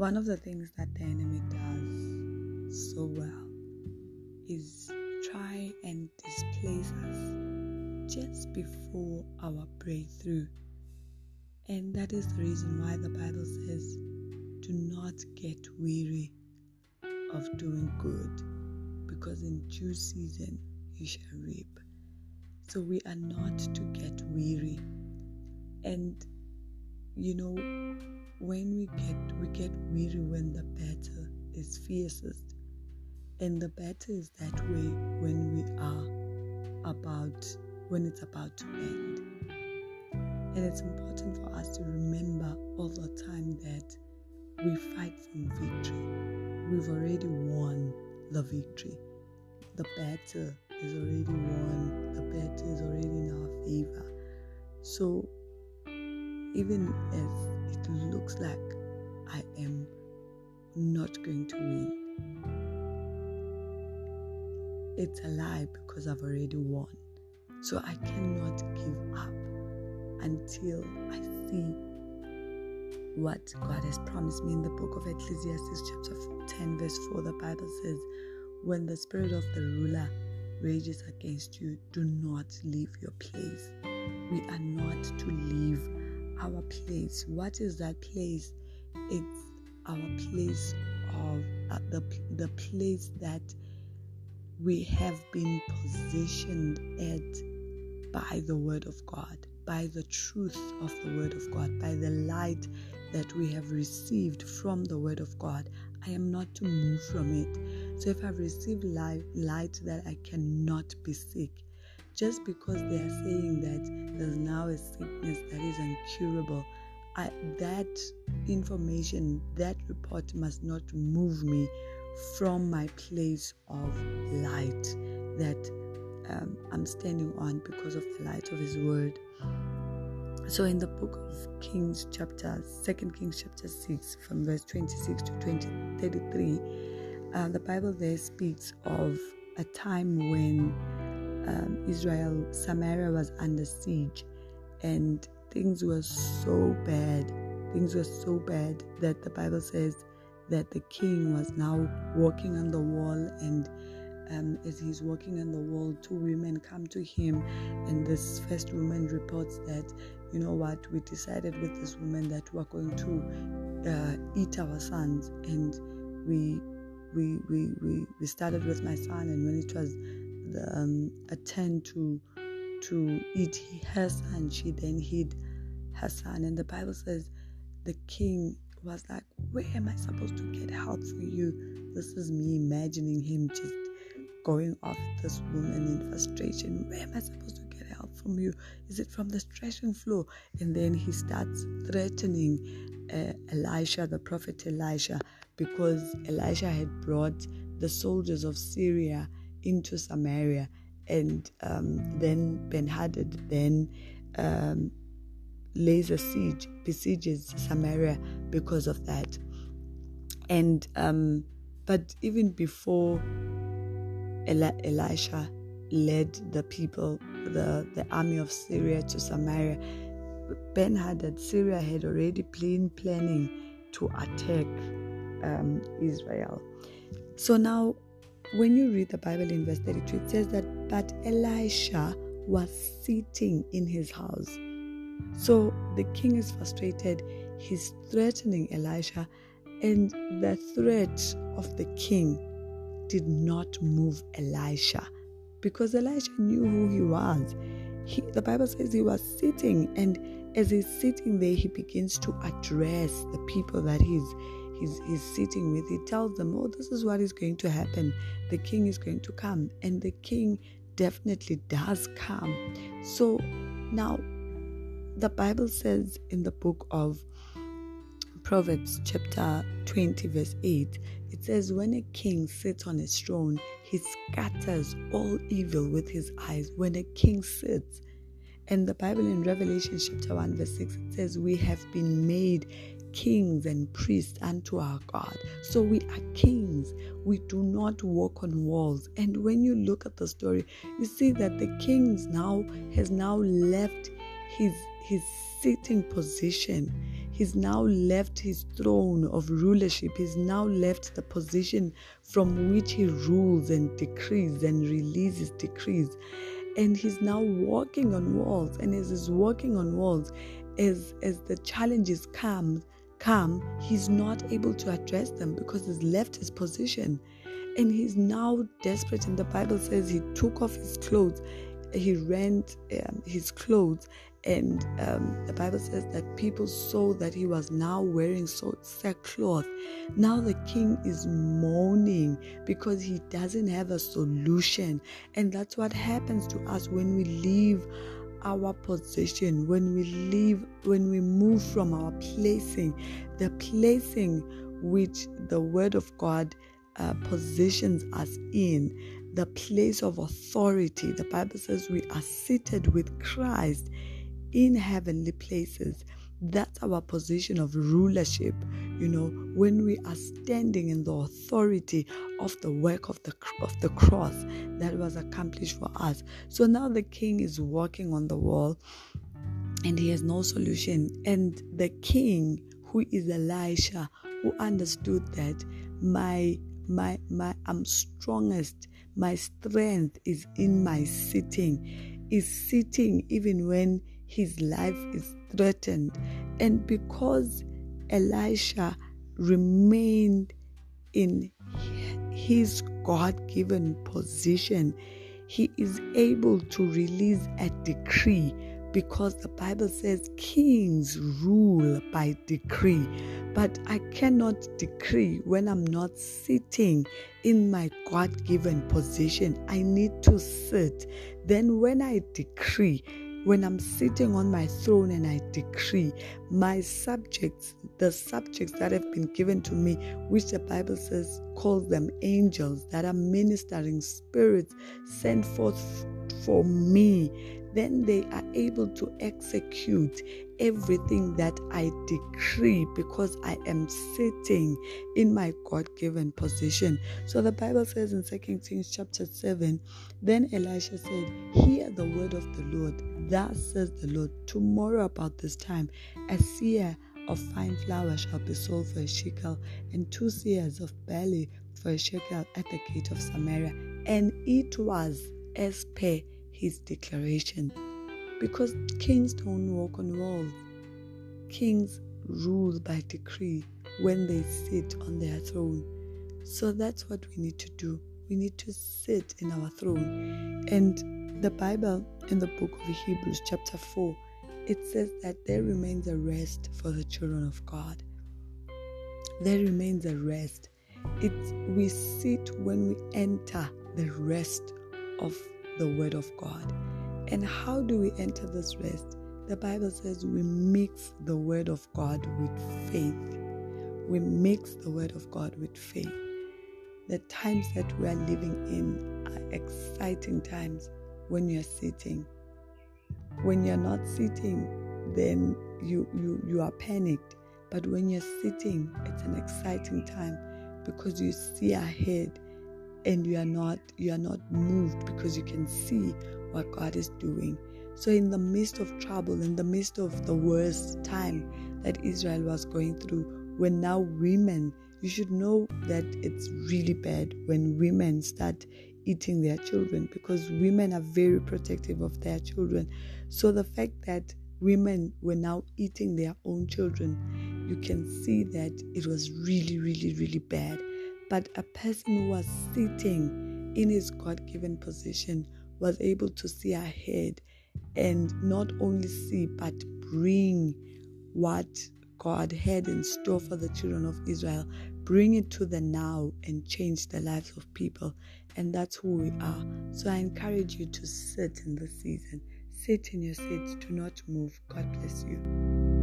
one of the things that the enemy does so well is try and displace us just before our breakthrough. And that is the reason why the Bible says, Do not get weary of doing good, because in due season you shall reap. So we are not to get weary. And you know, when we get we get weary when the battle is fiercest. And the battle is that way when we are about when it's about to end. And it's important for us to remember all the time that we fight from victory. We've already won the victory. The battle is already won. The battle is already in our favor. So even as it looks like I am not going to win, it's a lie because I've already won. So I cannot give up until I see what God has promised me in the book of Ecclesiastes, chapter 10, verse 4. The Bible says, When the spirit of the ruler rages against you, do not leave your place. We are not to leave our place. What is that place? It's our place of uh, the, the place that we have been positioned at by the Word of God, by the truth of the Word of God, by the light that we have received from the Word of God. I am not to move from it. So if I've received light, light that I cannot be sick, just because they are saying that there's now a sickness that is incurable, I, that information, that report must not move me from my place of light that um, I'm standing on because of the light of His Word. So, in the book of Kings, chapter 2 Kings, chapter 6, from verse 26 to 20, 33, uh, the Bible there speaks of a time when um, Israel, Samaria was under siege, and things were so bad. Things were so bad that the Bible says that the king was now walking on the wall, and um, as he's walking on the wall, two women come to him, and this first woman reports that, you know what, we decided with this woman that we're going to uh, eat our sons, and we we, we we we started with my son, and when it was um, a turn to to eat her son, she then hid her son, and the Bible says the king was like, Where am I supposed to get help for you? This is me imagining him just going off this woman in frustration. Where am I supposed to get help from you? Is it from the threshing floor? And then he starts threatening uh, Elisha, the prophet Elisha, because Elisha had brought the soldiers of Syria into Samaria. And um, then Ben Hadad then um, lays a siege, besieges Samaria because of that. And um, but even before Eli- Elisha led the people, the, the army of Syria to Samaria, Ben Hadad, Syria had already been planning to attack um, Israel. So now, when you read the Bible in verse 32, it says that, but Elisha was sitting in his house so the king is frustrated. He's threatening Elisha, and the threat of the king did not move Elisha because Elisha knew who he was. He, the Bible says he was sitting, and as he's sitting there, he begins to address the people that he's he's, he's sitting with. He tells them, Oh, this is what is going to happen. The king is going to come. And the king definitely does come. So now the Bible says in the book of Proverbs, chapter 20, verse 8, it says, When a king sits on his throne, he scatters all evil with his eyes. When a king sits, and the Bible in Revelation, chapter 1, verse 6, it says, We have been made kings and priests unto our God. So we are kings. We do not walk on walls. And when you look at the story, you see that the kings now has now left his his sitting position He's now left his throne of rulership. He's now left the position from which he rules and decrees and releases decrees. And he's now walking on walls. And as he's walking on walls, as, as the challenges come, come, he's not able to address them because he's left his position. And he's now desperate. And the Bible says he took off his clothes, he rent um, his clothes, and um, the Bible says that people saw that he was now wearing sackcloth. Now the king is mourning because he doesn't have a solution. And that's what happens to us when we leave our position, when we leave, when we move from our placing, the placing which the Word of God uh, positions us in, the place of authority. The Bible says we are seated with Christ in heavenly places. That's our position of rulership, you know, when we are standing in the authority of the work of the of the cross that was accomplished for us. So now the king is walking on the wall and he has no solution. And the king, who is Elisha, who understood that my my my I'm strongest, my strength is in my sitting, is sitting even when his life is threatened. And because Elisha remained in his God given position, he is able to release a decree because the Bible says kings rule by decree. But I cannot decree when I'm not sitting in my God given position. I need to sit. Then, when I decree, when I'm sitting on my throne and I decree, my subjects, the subjects that have been given to me, which the Bible says calls them angels that are ministering spirits sent forth for me then they are able to execute everything that I decree because I am sitting in my God given position. So the Bible says in 2 Kings chapter 7 Then Elisha said, Hear the word of the Lord. Thus says the Lord, Tomorrow about this time, a seah of fine flour shall be sold for a shekel, and two seahs of barley for a shekel at the gate of Samaria. And it was as per his declaration. Because kings don't walk on walls, kings rule by decree when they sit on their throne. So that's what we need to do. We need to sit in our throne. And the Bible in the book of Hebrews, chapter 4, it says that there remains a rest for the children of God. There remains a rest. It's we sit when we enter the rest of the Word of God. And how do we enter this rest? The Bible says we mix the Word of God with faith. We mix the Word of God with faith. The times that we are living in are exciting times when you're sitting. When you're not sitting, then you, you, you are panicked. But when you're sitting, it's an exciting time because you see ahead and you are not you are not moved because you can see what God is doing. So in the midst of trouble, in the midst of the worst time that Israel was going through, when now women, you should know that it's really bad when women start eating their children because women are very protective of their children. So the fact that women were now eating their own children, you can see that it was really, really, really bad but a person who was sitting in his God given position was able to see ahead and not only see but bring what God had in store for the children of Israel, bring it to the now and change the lives of people. And that's who we are. So I encourage you to sit in the season. Sit in your seat. Do not move. God bless you.